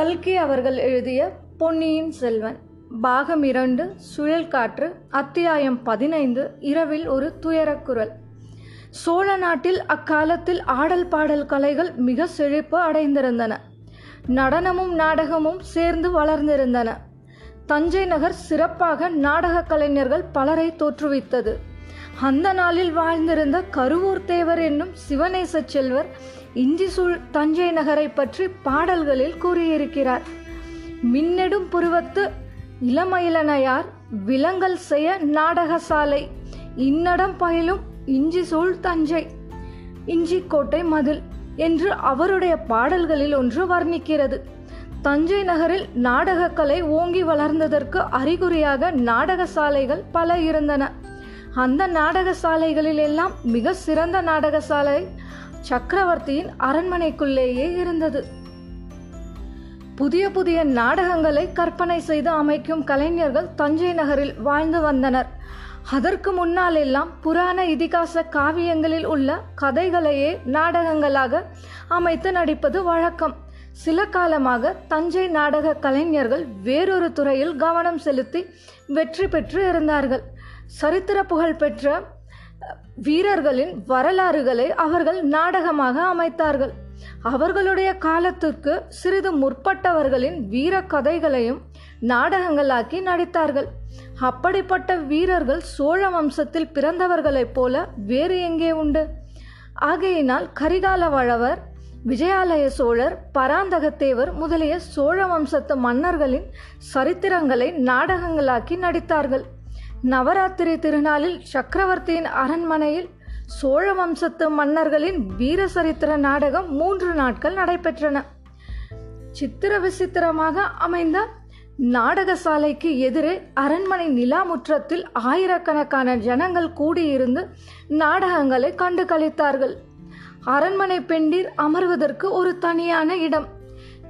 கல்கி அவர்கள் எழுதிய பொன்னியின் செல்வன். பாகம் இரண்டு சுழல் காற்று அத்தியாயம் பதினைந்து இரவில் ஒரு துயரக்குரல் சோழ நாட்டில் அக்காலத்தில் ஆடல் பாடல் கலைகள் மிக செழிப்பு அடைந்திருந்தன. நடனமும் நாடகமும் சேர்ந்து வளர்ந்திருந்தன. தஞ்சை நகர் சிறப்பாக நாடகக் கலைஞர்கள் பலரை தோற்றுவித்தது. அந்த நாளில் வாழ்ந்திருந்த கருவூர் தேவர் என்னும் சிவநேச செல்வர் இஞ்சிசூழ் தஞ்சை நகரை பற்றி பாடல்களில் கூறியிருக்கிறார். மின்னெடும் புருவத்து இளமயிலனையார் விலங்கல் செய்ய நாடகசாலை. இன்னடம் பயிலும் இஞ்சிசூழ் தஞ்சை. இஞ்சிக்கோட்டை மதில் என்று அவருடைய பாடல்களில் ஒன்று வர்ணிக்கிறது. தஞ்சை நகரில் நாடகக்கலை ஓங்கி வளர்ந்ததற்கு அறிகுறியாக நாடகசாலைகள் பல இருந்தன. அந்த நாடகசாலைகளில் எல்லாம் மிக சிறந்த நாடகசாலை சக்கரவர்த்தியின் அரண்மனைக்குள்ளேயே இருந்தது. புதிய புதிய நாடகங்களை கற்பனை செய்து அமைக்கும் கலைஞர்கள் தஞ்சை நகரில் வாழ்ந்து வந்தனர். அதற்கு முன்னால் எல்லாம் புராண இதிகாச காவியங்களில் உள்ள கதைகளையே நாடகங்களாக அமைத்து நடிப்பது வழக்கம். சில காலமாக தஞ்சை நாடக கலைஞர்கள் வேறொரு துறையில் கவனம் செலுத்தி வெற்றி பெற்று இருந்தார்கள். சரித்திர புகழ் பெற்ற வீரர்களின் வரலாறுகளை அவர்கள் நாடகமாக அமைத்தார்கள். அவர்களுடைய காலத்திற்கு சிறிது முற்பட்டவர்களின் வீர கதைகளையும் நாடகங்களாக்கி நடித்தார்கள். அப்படிப்பட்ட வீரர்கள் சோழ வம்சத்தில் பிறந்தவர்களைப் போல வேறு எங்கே உண்டு? ஆகையினால் கரிகால வளவர் விஜயாலய சோழர் பராந்தகத்தேவர் முதலிய சோழ வம்சத்து மன்னர்களின் சரித்திரங்களை நாடகங்களாக்கி நடித்தார்கள். நவராத்திரி திருநாளில் சக்கரவர்த்தியின் அரண்மனையில் சோழ வம்சத்து மன்னர்களின் வீர சரித்திர நாடகம் மூன்று நாட்கள் நடைபெற்றன. சித்திர விசித்திரமாக அமைந்த நாடகசாலைக்கு எதிரே அரண்மனை நிலாமுற்றத்தில் ஆயிரக்கணக்கான ஜனங்கள் கூடியிருந்து நாடகங்களை கண்டு கழித்தார்கள் அரண்மனை பெண்டீர் அமர்வதற்கு ஒரு தனியான இடம்.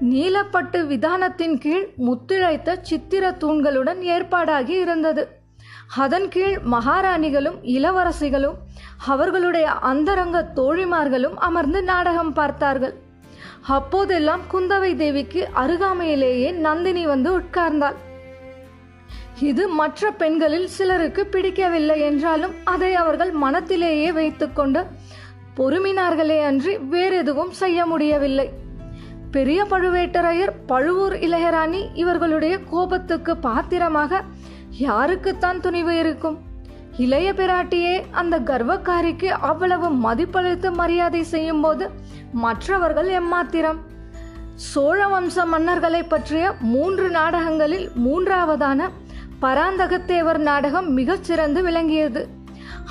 நீலப்பட்டு விதானத்தின் கீழ் முத்திழைத்த சித்திர தூண்களுடன் ஏற்பாடாகி இருந்தது. அதன் கீழ் மகாராணிகளும் இளவரசிகளும் அவர்களுடைய அந்தரங்க தோழிமார்களும் அமர்ந்து நாடகம் பார்த்தார்கள். அப்போதெல்லாம் குந்தவை தேவிக்கு அருகாமையிலேயே நந்தினி வந்து உட்கார்ந்தாள். இது மற்ற பெண்களில் சிலருக்கு பிடிக்கவில்லை என்றாலும் அதை அவர்கள் மனத்திலேயே வைத்துக்கொண்டு பொறுமினார்களே அன்றி வேறெதுவும் செய்ய முடியவில்லை. பெரிய பழுவேட்டரையர் பழுவூர் இளையராணி இவர்களுடைய கோபத்துக்கு பாத்திரமாக யாருக்குத்தான் துணிவு இருக்கும்? இளைய பிராட்டியே அந்த கர்வக்காரிக்கு அவ்வளவு மதிப்பளித்து மரியாதை செய்யும் போது மற்றவர்கள் எம்மாத்திரம்? சோழ வம்ச மன்னர்களை பற்றிய மூன்று நாடகங்களில் மூன்றாவதான பராந்தகத்தேவர் நாடகம் மிகச்சிறந்து விளங்கியது.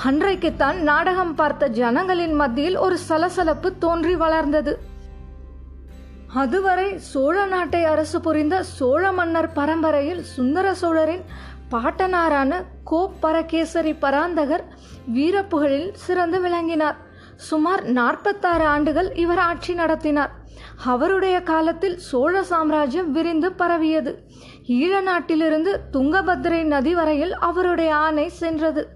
அன்றைக்குத்தான் நாடகம் பார்த்த ஜனங்களின் மத்தியில் ஒரு சலசலப்பு தோன்றி வளர்ந்தது. அதுவரை சோழ நாட்டை அரசு புரிந்த சோழ மன்னர் பரம்பரையில் சுந்தர சோழரின் பாட்டனாரான கோப்பரகேசரி பராந்தகர் வீரப்புகழில் சிறந்து விளங்கினார். சுமார் நாற்பத்தாறு ஆண்டுகள் இவர் ஆட்சி நடத்தினார். அவருடைய காலத்தில் சோழ சாம்ராஜ்யம் விரிந்து பரவியது. ஈழ நாட்டிலிருந்து துங்கபத்ரை நதி வரையில் அவருடைய ஆணை சென்றது.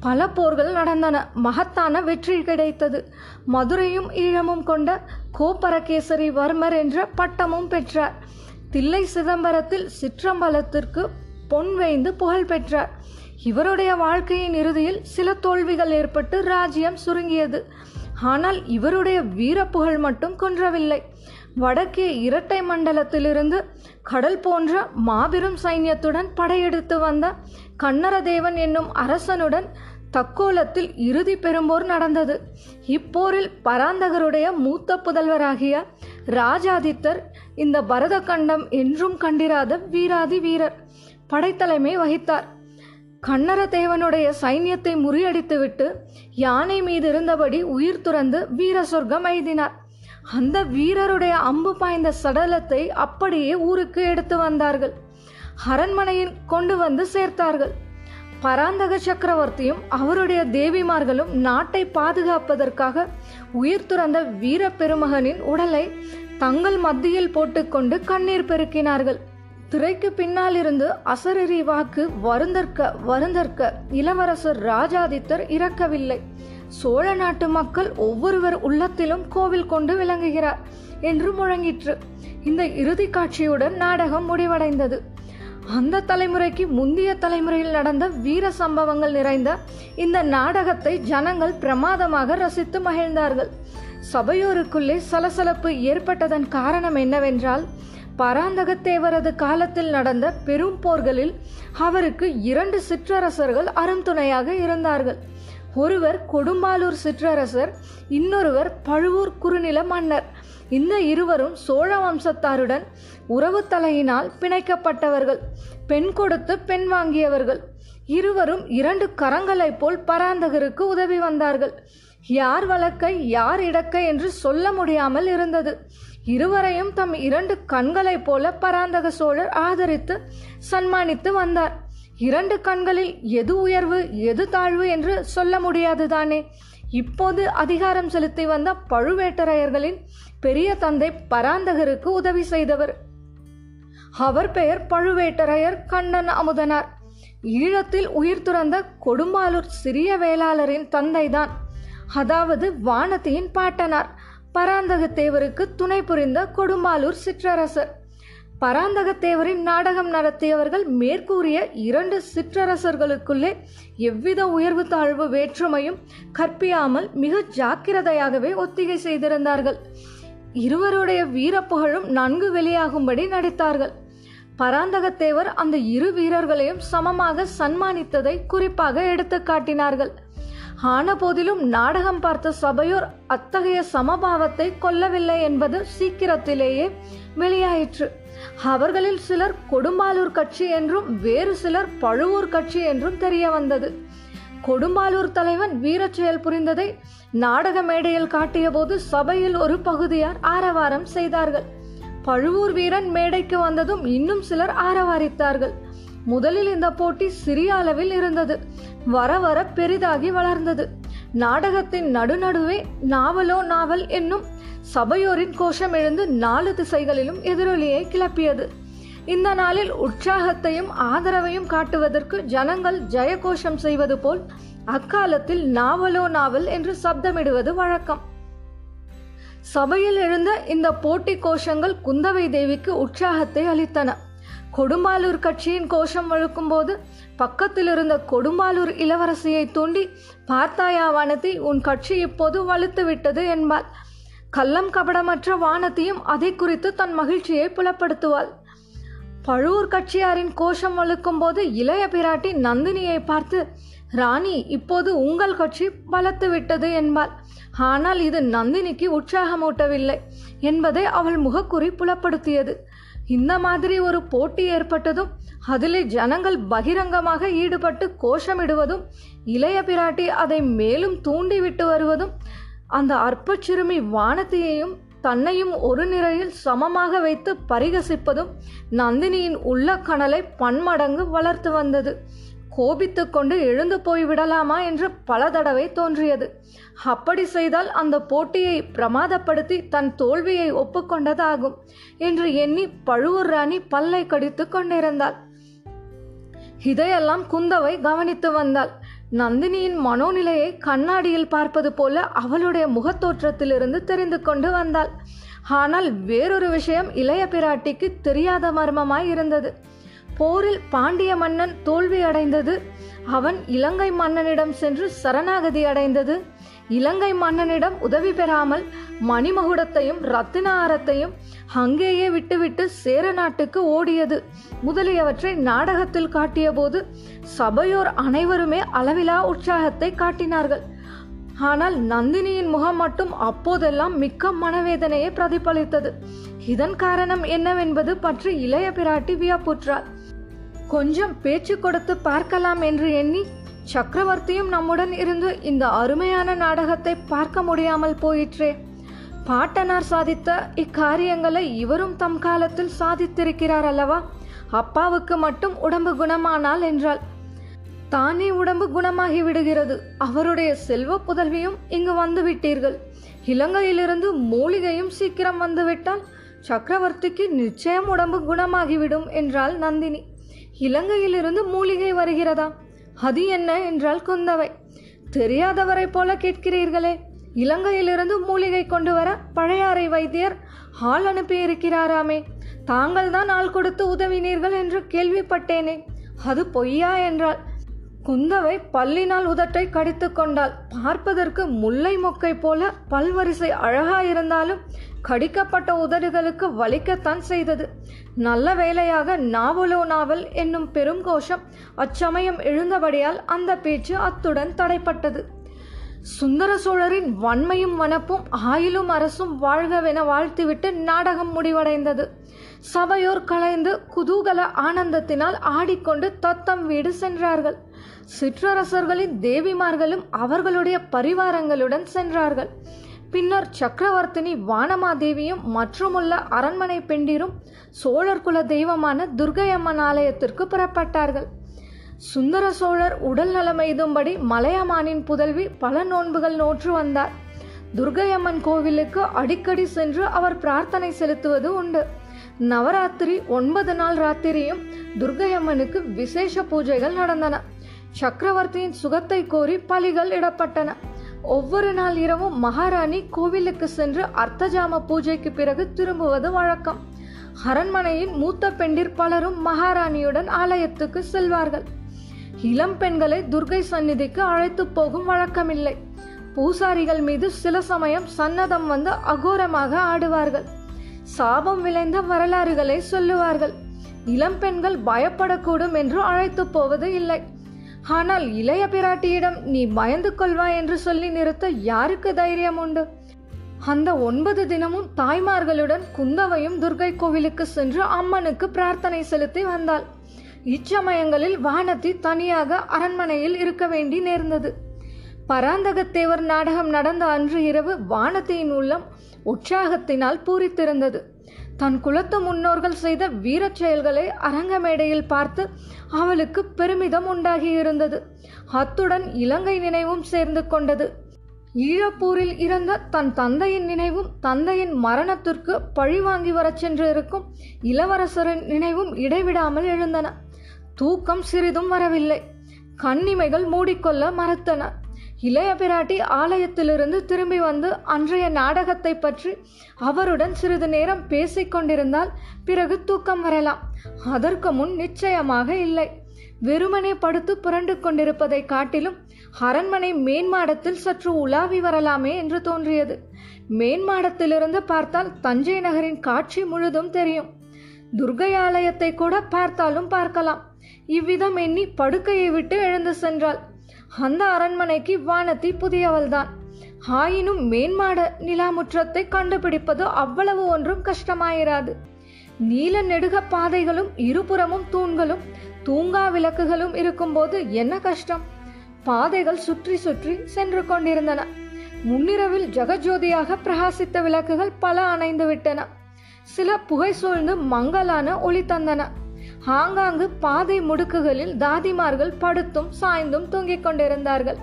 பல போர்கள் நடந்தன. மகத்தான வெற்றி கிடைத்தது. மதுரையும் ஈழமும் கொண்ட கோப்பரகேசரி வர்மர் என்ற பட்டமும் பெற்றார். தில்லை சிதம்பரத்தில் சிற்றம்பலத்திற்கு பொன் வைந்து புகழ் பெற்றார். இவருடைய வாழ்க்கையின் இறுதியில் சில தோல்விகள் ஏற்பட்டு ராஜ்யம் சுருங்கியது. ஆனால் இவருடைய வீரப்புகழ் மட்டும் குன்றவில்லை. வடக்கே இரட்டை மண்டலத்திலிருந்து கடல் போன்ற மாபெரும் சைன்யத்துடன் படையெடுத்து வந்த கன்னரதேவன் என்னும் அரசனுடன் தக்கோலத்தில் இறுதி பெரும்போர் நடந்தது. இப்போரில் பராந்தகருடைய மூத்த புதல்வராகிய ராஜாதித்தர் இந்த பரத கண்டம் என்றும் கண்டிராத வீராதி வீரர். படைத்தலைமை வகித்தார். கன்னரதேவனுடைய சைன்யத்தை முறியடித்துவிட்டு யானை மீது இருந்தபடி உயிர் துறந்து வீர சொர்க்கம் எய்தினார் அந்த வீரருடைய அம்பு பாய்ந்த சடலத்தை அப்படியே ஊருக்கு எடுத்து வந்தார்கள். அரண்மனையில் கொண்டு வந்து சேர்த்தார்கள். பராந்தக சக்கரவர்த்தியும் அவருடைய தேவிமார்களும் நாட்டை பாதுகாப்பதற்காக உயிர் துறந்த வீர பெருமகனின் உடலை தங்கள் மத்தியில் போட்டுக்கொண்டு கண்ணீர் பெருக்கினார்கள். திரைக்கு பின்னால் இருந்து அசரறி வாக்கு வருந்தற்க வருந்தற்க இளவரசர் ராஜாதித்தர் இறக்கவில்லை. சோழ நாட்டு மக்கள் ஒவ்வொருவர் உள்ளத்திலும் கோவில் கொண்டு விளங்குகிறார் என்று முழங்கிற்று. இந்த இறுதி காட்சியுடன் நாடகம் முடிவடைந்தது. அந்த தலைமுறைக்கு முந்தைய தலைமுறையில் நடந்த வீர சம்பவங்கள் நிறைந்த இந்த நாடகத்தை ஜனங்கள் பிரமாதமாக ரசித்து மகிழ்ந்தார்கள். சபையோருக்குள்ளே சலசலப்பு ஏற்பட்டதன் காரணம் என்னவென்றால் பராந்தகத்தேவரது காலத்தில் நடந்த பெரும் போர்களில் அவருக்கு இரண்டு சிற்றரசர்கள் அருந்துணையாக இருந்தார்கள். ஒருவர் கொடும்பாலூர் சிற்றரசர் இன்னொருவர் பழுவூர் குறுநில மன்னர். இந்த இருவரும் சோழ வம்சத்தாருடன் உறவு தலையினால் பிணைக்கப்பட்டவர்கள் பெண் கொடுத்து பெண் வாங்கியவர்கள். இருவரும் இரண்டு கரங்களைப் போல் பராந்தகருக்கு உதவி வந்தார்கள். யார் வழக்கை யார் இடக்கை என்று சொல்ல முடியாமல் இருந்தது. இருவரையும் தம் இரண்டு கண்களைப் போல பராந்தக சோழர் ஆதரித்து சன்மானித்து வந்தார். இரண்டு கண்களில் எது உயர்வு எது தாழ்வு என்று சொல்ல முடியாதுதானே. இப்போது அதிகாரம் செலுத்தி வந்த பழுவேட்டரையர்களின் பெரிய தந்தை பராந்தகருக்கு உதவி செய்தவர். அவர் பெயர் பழுவேட்டரையர் கண்ணன் அமுதனார். ஈழத்தில் உயிர் துறந்த கொடும்பாலூர் சிறிய வேளாளரின் தந்தைதான். அதாவது வானதியின் பாட்டனார். பராந்தகத்தேவருக்கு துணை புரிந்த கொடும்பாலூர் சிற்றரசர். பராந்தகத்தேவரின் நாடகம் நடத்தியவர்கள் மேற்கூறிய இரண்டு சிற்றரசர்களுக்குள்ளே எவ்வித உயர்வு தாழ்வு வேற்றுமையும் கற்பியாமல் மிக ஜாக்கிரதையாகவே ஒத்திகை செய்திருந்தார்கள். இருவருடைய வீரப்புகழும் நன்கு வெளியாகும்படி நடித்தார்கள். பராந்தகத்தேவர் அந்த இரு வீரர்களையும் சமமாக சன்மானித்ததை குறிப்பாக எடுத்து காட்டினார்கள். ஆன போதிலும் நாடகம் பார்த்த சபையோர் அத்தகைய சமபாவத்தை கொல்லவில்லை என்பது சீக்கிரத்திலேயே வெளியாயிற்று. அவர்களில் சிலர் கொடும்பாலூர் கட்சி என்றும் வேறு சிலர் பழுவூர் கட்சி என்றும் தெரிய வந்தது கொடும்பாலூர் தலைவன் வீரச் செயல் புரிந்ததை நாடக மேடையில் காட்டியபோது சபையில் ஒரு பகுதியார் ஆரவாரம் செய்தார்கள். பழுவூர் வீரன் மேடைக்கு வந்ததும் இன்னும் சிலர் ஆரவாரித்தார்கள். முதலில் இந்த போட்டி சிறிய அளவில் இருந்தது. வர வர பெரிதாகி வளர்ந்தது. நாடகத்தின் நடுநடுவே நாவலோ நாவல் என்னும் சபையோரின் கோஷம் எழுந்து நாலு திசைகளிலும் எதிரொலியை கிளப்பியது. இந்த நாளில் உற்சாகத்தையும் ஆதரவையும் காட்டுவதற்கு ஜனங்கள் ஜெயகோஷம் செய்வது போல் அக்காலத்தில் நாவலோ நாவல் என்று சப்தமிடுவது வழக்கம். சபையில் எழுந்த இந்த போட்டி கோஷங்கள் குந்தவை தேவிக்கு உற்சாகத்தை அளித்தன. கொடும்பாலூர் கட்சியின் கோஷம் வழுக்கும்போது பக்கத்தில் இருந்த கொடும்பாலூர் இளவரசியை தூண்டி பார்த்தாயா வானதி உன் கட்சி இப்போது வலுத்து விட்டது என்பாள். கள்ளம் கபடமற்ற வானதியும் அதை குறித்து தன் மகிழ்ச்சியை புலப்படுத்துவாள். பழுவூர் கட்சியாரின் கோஷம் வழுக்கும் போது இளைய பிராட்டி நந்தினியை பார்த்து ராணி இப்போது உங்கள் கட்சி பலத்து விட்டது என்பாள். ஆனால் இது நந்தினிக்கு உற்சாகமூட்டவில்லை என்பதை அவள் முகக்குறி புலப்படுத்தியது. இந்த மாதிரி ஒரு போட்டி ஏற்பட்டதும் அதிலே ஜனங்கள் பகிரங்கமாக ஈடுபட்டு கோஷமிடுவதும் இளைய பிராட்டி அதை மேலும் தூண்டிவிட்டு வருவதும் அந்த அற்பச் சிறுமி வானதியையும் தன்னையும் ஒரு நிலையில் சமமாக வைத்து பரிகசிப்பதும் நந்தினியின் உள்ள கணலை பன்மடங்கு வளர்த்து வந்தது. கோபித்து கொண்டு எழுந்து போய் விடலாமா என்று பல தடவை தோன்றியது. அப்படி செய்தால் அந்த போட்டியை பிரமாதப்படுத்தி தன் தோல்வியை ஒப்புக்கொண்டதாகும் என்று எண்ணி பழுவூர் ராணி பல்லை கடித்து கொண்டிருந்தாள். இதையெல்லாம் குந்தவை கவனித்து வந்தாள். நந்தினியின் மனோநிலையை கண்ணாடியில் பார்ப்பது போல அவளுடைய முகத்தோற்றத்திலிருந்து தெரிந்து கொண்டு வந்தாள். ஆனால் வேறொரு விஷயம் இளைய பிராட்டிக்கு தெரியாத மர்மமாய் இருந்தது. போரில் பாண்டிய மன்னன் தோல்வி அடைந்தது. அவன் இலங்கை மன்னனிடம் சென்று சரணாகதி அடைந்தது. இலங்கை மன்னனிடம் உதவி பெறாமல் மணிமகுடத்தையும் ரத்தினாரத்தையும் அங்கேயே விட்டுவிட்டு சேர நாட்டுக்கு ஓடியது. முதலியவற்றை நாடகத்தில் காட்டியபோது சபையோர் அனைவருமே அளவிலா உற்சாகத்தை காட்டினார்கள். ஆனால் நந்தினியின் முகம் மட்டும் அப்போதெல்லாம் மிக்க மனவேதனையை பிரதிபலித்தது. இதன் காரணம் என்னவென்பது பற்றி இளைய பிராட்டி வியப்புற்றாள். கொஞ்சம் பேச்சு கொடுத்து பார்க்கலாம் என்று எண்ணி சக்கரவர்த்தியும் நம்முடன் இருந்து இந்த அருமையான நாடகத்தை பார்க்க முடியாமல் போயிற்றே. பாட்டனார் சாதித்த இக்காரியங்களை இவரும் தம் காலத்தில் சாதித்திருக்கிறார் அல்லவா? அப்பாவுக்கு மட்டும் உடம்பு குணமானால் என்றால் தானே உடம்பு குணமாகி விடுகிறது. அவருடைய செல்வ புதல்வியும் இங்கு வந்து விட்டீர்கள் இலங்கையிலிருந்து மூலிகையும் சீக்கிரம் வந்துவிட்டால் சக்கரவர்த்திக்கு நிச்சயம் உடம்பு குணமாகிவிடும் என்றாள் நந்தினி. இலங்கையிலிருந்து மூலிகை வருகிறதா? அது என்ன என்றால் குந்தவை. தெரியாதவரைப் போல கேட்கிறீர்களே இலங்கையிலிருந்து மூலிகை கொண்டு வர பழையாறை வைத்தியர் ஆள் அனுப்பியிருக்கிறாராமே. தாங்கள்தான் ஆள் கொடுத்து உதவினீர்கள் என்று கேள்விப்பட்டேனே. அது பொய்யா என்றால் குந்தவை பல்லினால் உதட்டை கடித்து கொண்டாள். பார்ப்பதற்கு முல்லை மொக்கை போல பல்வரிசை அழகாயிருந்தாலும் கடிக்கப்பட்ட உதடுகளுக்கு வலிக்கத்தான் செய்தது. நல்ல வேளையாக நாவலோ நாவல் என்னும் பெருங்கோஷம் அச்சமயம் எழுந்தபடியால் அந்த பேச்சு அத்துடன் தடைப்பட்டது. சுந்தர சோழரின் வன்மையும் வனப்பும் ஆயிலும் அரசும் வாழ்கவென வாழ்த்துவிட்டு நாடகம் முடிவடைந்தது. சபையோர் கலைந்து குதூகல ஆனந்தத்தினால் ஆடிக்கொண்டு தத்தம் வீடு சென்றார்கள். சிற்றரசர்களின் தேவிமார்களும் அவர்களுடைய பரிவாரங்களுடன் சென்றார்கள். பின்னர் சக்கரவர்த்தினி வானமாதேவியும் மற்றுமுள்ள அரண்மனை பெண்டிரும் சோழர் குல தெய்வமான துர்கையம்மன் ஆலயத்திற்கு புறப்பட்டார்கள். சுந்தர சோழர் உடல் நலமெய்தும்படி மலையமானின் புதல்வி பல நோன்புகள் நோற்று வந்தார். துர்கையம்மன் கோவிலுக்கு அடிக்கடி சென்று அவர் பிரார்த்தனை செலுத்துவது உண்டு. நவராத்திரி ஒன்பது நாள் ராத்திரியும் துர்கையம்மனுக்கு விசேஷ பூஜைகள் நடந்தன. சக்கரவர்த்தியின் சுகத்தை கோரி பலிகள் இடப்பட்டன. ஒவ்வொரு நாள் இரவும் மகாராணி கோவிலுக்கு சென்று அர்த்தஜாம பூஜைக்கு பிறகு திரும்புவது வழக்கம். அரண்மனையின் மூத்த பெண்டிர் பலரும் மகாராணியுடன் ஆலயத்துக்கு செல்வார்கள். இளம் பெண்களை துர்கை சந்நிதிக்கு அழைத்து போகும் வழக்கமில்லை. பூசாரிகள் மீது சில சமயம் சன்னதம் வந்து அகோரமாக ஆடுவார்கள். சாபம் விளைந்த வரலாறுகளை சொல்லுவார்கள். இளம் பெண்கள் பயப்படக்கூடும் என்று அழைத்து போவது இல்லை. ஆனால் இளைய பிராட்டியிடம் நீ பயந்து கொள்வாய் என்று சொல்லி நிறுத்த யாருக்கு தைரியம் உண்டு? அந்த ஒன்பது தினமும் தாய்மார்களுடன் குந்தவையும் துர்கை கோவிலுக்கு சென்று அம்மனுக்கு பிரார்த்தனை செலுத்தி வந்தாள். இச்சமயங்களில் வானதி தனியாக அரண்மனையில் இருக்க வேண்டி நேர்ந்தது. பராந்தகத்தேவர் நாடகம் நடந்த அன்று இரவு வானதியின் உள்ளம் உற்சாகத்தினால் பூரித்திருந்தது. தன் குலத்து முன்னோர்கள் செய்த வீரச் செயல்களை அரங்க மேடையில் பார்த்து அவளுக்கு பெருமிதம் உண்டாகியிருந்தது. அத்துடன் இலங்கை நினைவும் சேர்ந்து கொண்டது. ஈழப்பூரில் இறந்த தன் தந்தையின் நினைவும் தந்தையின் மரணத்திற்கு பழி வாங்கி வரச் சென்று இருக்கும் இளவரசரின் நினைவும் இடைவிடாமல் எழுந்தன. தூக்கம் சிறிதும் வரவில்லை. கண்ணிமைகள் மூடிக்கொள்ள மறுத்தன. இளைய பிராட்டி ஆலயத்திலிருந்து திரும்பி வந்து அன்றைய நாடகத்தை பற்றி அவருடன் சிறிது நேரம் பேசிக் கொண்டிருந்தால் பிறகு தூக்கம் வரலாம். அதற்கு முன் நிச்சயமாக இல்லை. வெறுமனே படுத்து புரண்டு கொண்டிருப்பதை காட்டிலும் அரண்மனை மேன்மாடத்தில் சற்று உலாவி வரலாமே என்று தோன்றியது. மேன்மாடத்திலிருந்து பார்த்தால் தஞ்சை நகரின் காட்சி முழுதும் தெரியும். துர்கை ஆலயத்தை கூட பார்த்தாலும் பார்க்கலாம். இவ்விதம் எண்ணி படுக்கையை விட்டு எழுந்து சென்றாள். அந்த அரண்மனைக்கு வானதி புதியவள்தான். ஆயினும் மேன்மாட நிலாமுற்றத்தை கண்டுபிடிப்பது அவ்வளவு ஒன்றும் கஷ்டமாயிராது. நீல நெடுக பாதைகளும் இருபுறமும் தூண்களும் தூங்கா விளக்குகளும் இருக்கும்போது என்ன கஷ்டம்? பாதைகள் சுற்றி சுற்றி சென்று கொண்டிருந்தன. முன்னிரவில் ஜெகஜோதியாக பிரகாசித்த விளக்குகள் பல அணைந்து விட்டன சில புகை சூழ்ந்து மங்கலான ஒளி தந்தன. ஆங்காங்கு பாதை முடுக்குகளில் தாதிமார்கள் படுத்தும் சாய்ந்தும் தூங்கிக் கொண்டிருந்தார்கள்.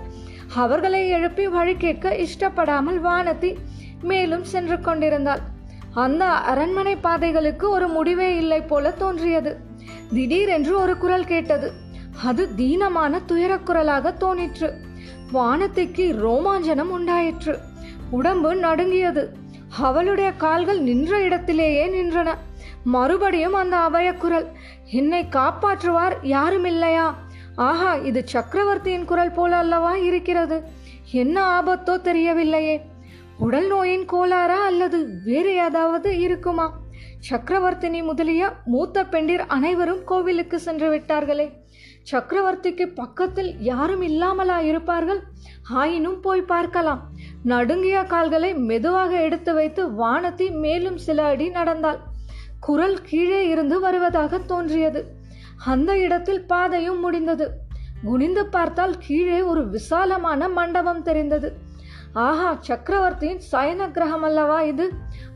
அவர்களை எழுப்பி வழி கேட்க இஷ்டப்படாமல் வானதி மேலும் சென்று கொண்டிருந்தாள். அந்த அரண்மனை பாதைகளுக்கு ஒரு முடிவே இல்லை போல தோன்றியது. திடீரென்று ஒரு குரல் கேட்டது. அது தீனமான துயரக்குரலாக தோணிற்று. வானத்திக்கு ரோமாஞ்சனம் உண்டாயிற்று. உடம்பு நடுங்கியது. அவளுடைய கால்கள் நின்ற இடத்திலேயே நின்றன. மறுபடியும் அந்த அபயக்குரல் என்னை காப்பாற்றுவார் யாரும் இல்லையா ஆஹா இது சக்கரவர்த்தியின் குரல் போல அல்லவா இருக்கிறது? என்ன ஆபத்தோ தெரியவில்லையே. உடல் நோயின் கோளாறா அல்லது வேறு ஏதாவது இருக்குமா? சக்கரவர்த்தினி முதலிய மூத்த பெண்டிர் அனைவரும் கோவிலுக்கு சென்று விட்டார்களே. சக்கரவர்த்திக்கு பக்கத்தில் யாரும் இல்லாமலா இருப்பார்கள்? ஆயினும் போய் பார்க்கலாம். நடுங்கிய கால்களை மெதுவாக எடுத்து வைத்து வானத்தி மேலும் சில அடி நடந்தாள். குரல் கீழே இருந்து வருவதாக தோன்றியது. அந்த இடத்தில் பாதையும் முடிந்தது. குனிந்து பார்த்தால் கீழே ஒரு விசாலமான மண்டபம் தெரிந்தது. ஆஹா சக்கரவர்த்தியின் சயன கிரகம் அல்லவா இது?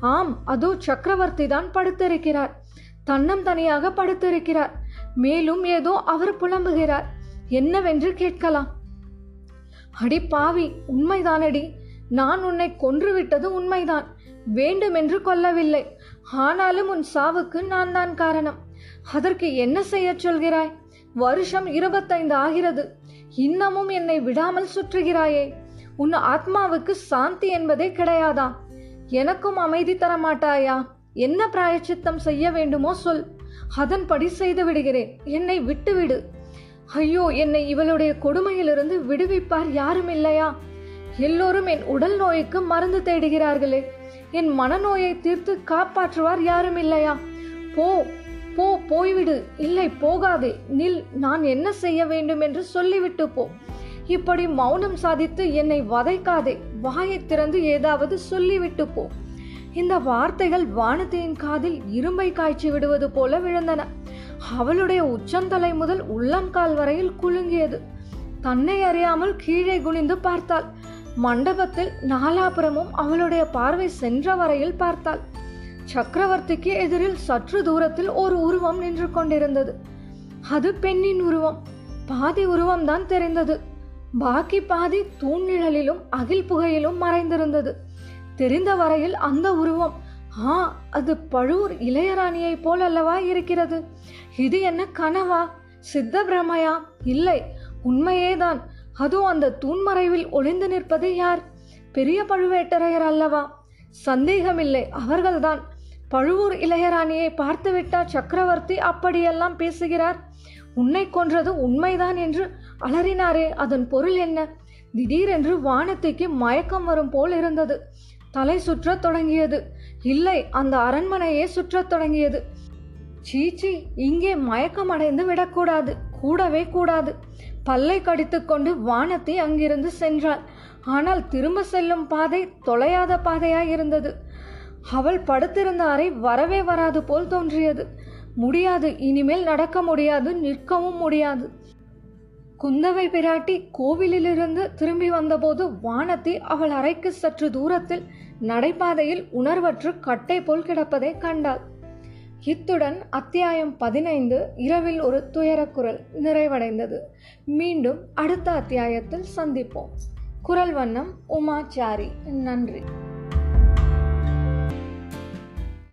ஆம் அதோ சக்கரவர்த்தி தான் படுத்திருக்கிறார். தன்னம் தனியாக படுத்திருக்கிறார். மேலும் ஏதோ அவர் புலம்புகிறார். என்னவென்று கேட்கலாம். அடி பாவி உண்மைதானடி. நான் உன்னை கொன்றுவிட்டது உண்மைதான். வேண்டுமென்று கொல்லவில்லை. ஆனாலும் உன் சாவுக்கு நான் தான் காரணம். அதற்கு என்ன செய்யச் சொல்கிறாய்? வருஷம் இருபத்தைந்து ஆகிறது. இன்னமும் என்னை விடாமல் சுற்றுகிறாயே. உன் ஆத்மாவுக்கு சாந்தி என்பதே கிடையாதா? எனக்கும் அமைதி தர மாட்டாயா என்ன பிராயச்சித்தம் செய்ய வேண்டுமோ சொல். அதன்படி செய்து விடுகிறேன். என்னை விட்டுவிடு. ஐயோ என்னை இவளுடைய கொடுமையிலிருந்து விடுவிப்பார் யாரும் இல்லையா எல்லோரும் என் உடல் நோய்க்கு மருந்து தேடுகிறார்களே. என் மனநோயை தீர்த்து காப்பாற்றுவார் யாரும் இல்லையா? போ போ போய்விடு. இல்லை போகாதே. நில் நான் என்ன செய்ய வேண்டும் என்று சொல்லிவிட்டு போ. இப்படி மௌனம் சாதித்து என்னை வதைக்காதே. வாயை திறந்து ஏதாவது சொல்லிவிட்டு போ. இந்த வார்த்தைகள் வானதியின் காதில் இரும்பை காய்ச்சி விடுவது போல விழுந்தன. அவளுடைய உச்சந்தலை முதல் உள்ளங்கால் வரையில் குலுங்கியது. தன்னை அறியாமல் கீழே குனிந்து பார்த்தாள். மண்டபத்தில் நாலாபுரமும் அவளுடைய பார்வை சென்ற வரையில் பார்த்தாள். சக்கரவர்த்திக்கு எதிரில் சற்று தூரத்தில் ஒரு உருவம் நின்று கொண்டிருந்தது. அது பெண்ணின் உருவம். பாதி உருவம்தான் தெரிந்தது. பாக்கி பாதி தூண்நிழலிலும் அகில் புகையிலும் மறைந்திருந்தது. தெரிந்த வரையில் அந்த உருவம் ஆ அது பழுவூர் இளையராணியைப் போல் அல்லவா இருக்கிறது? இது என்ன கனவா? சித்த பிரமையா இல்லை உண்மையேதான். அதுவும் அந்த தூண்மறைவில் ஒளிந்து நிற்பது யார்? பெரிய பழுவேட்டரையர் அல்லவா? சந்தேகமில்லை அவர்கள்தான். பழுவூர் இளையராணியை பார்த்துவிட்டார் சக்கரவர்த்தி அப்படியெல்லாம் பேசுகிறார். உன்னை கொன்றது உண்மைதான் என்று அலறினாரே அதன் பொருள் என்ன? திடீரென்று வானத்திற்கு மயக்கம் வரும் போல் இருந்தது. தலை சுற்றத் தொடங்கியது. இல்லை அந்த அரண்மனையே சுற்றத் தொடங்கியது. சீச்சி இங்கே மயக்கம் அடைந்து விடக்கூடாது. கூடவே கூடாது. பல்லை கடித்துக்கொண்டு வானத்தை அங்கிருந்து சென்றாள். ஆனால் திரும்ப செல்லும் பாதை தொலையாத பாதையாய் இருந்தது. அவள் படுத்திருந்த அறை வரவே வராது போல் தோன்றியது. முடியாது இனிமேல் நடக்க முடியாது நிற்கவும் முடியாது. குந்தவை பிராட்டி கோவிலிலிருந்து திரும்பி வந்தபோது வானத்தி அவள் அறைக்கு சற்று தூரத்தில் நடைபாதையில் உணர்வற்று கட்டை போல் கிடப்பதை கண்டாள். இத்துடன் அத்தியாயம் பதினைந்து இரவில் ஒரு துயரக்குரல் நிறைவடைந்தது. மீண்டும் அடுத்த அத்தியாயத்தில் சந்திப்போம். குரல் வண்ணம் உமாச்சாரி. நன்றி.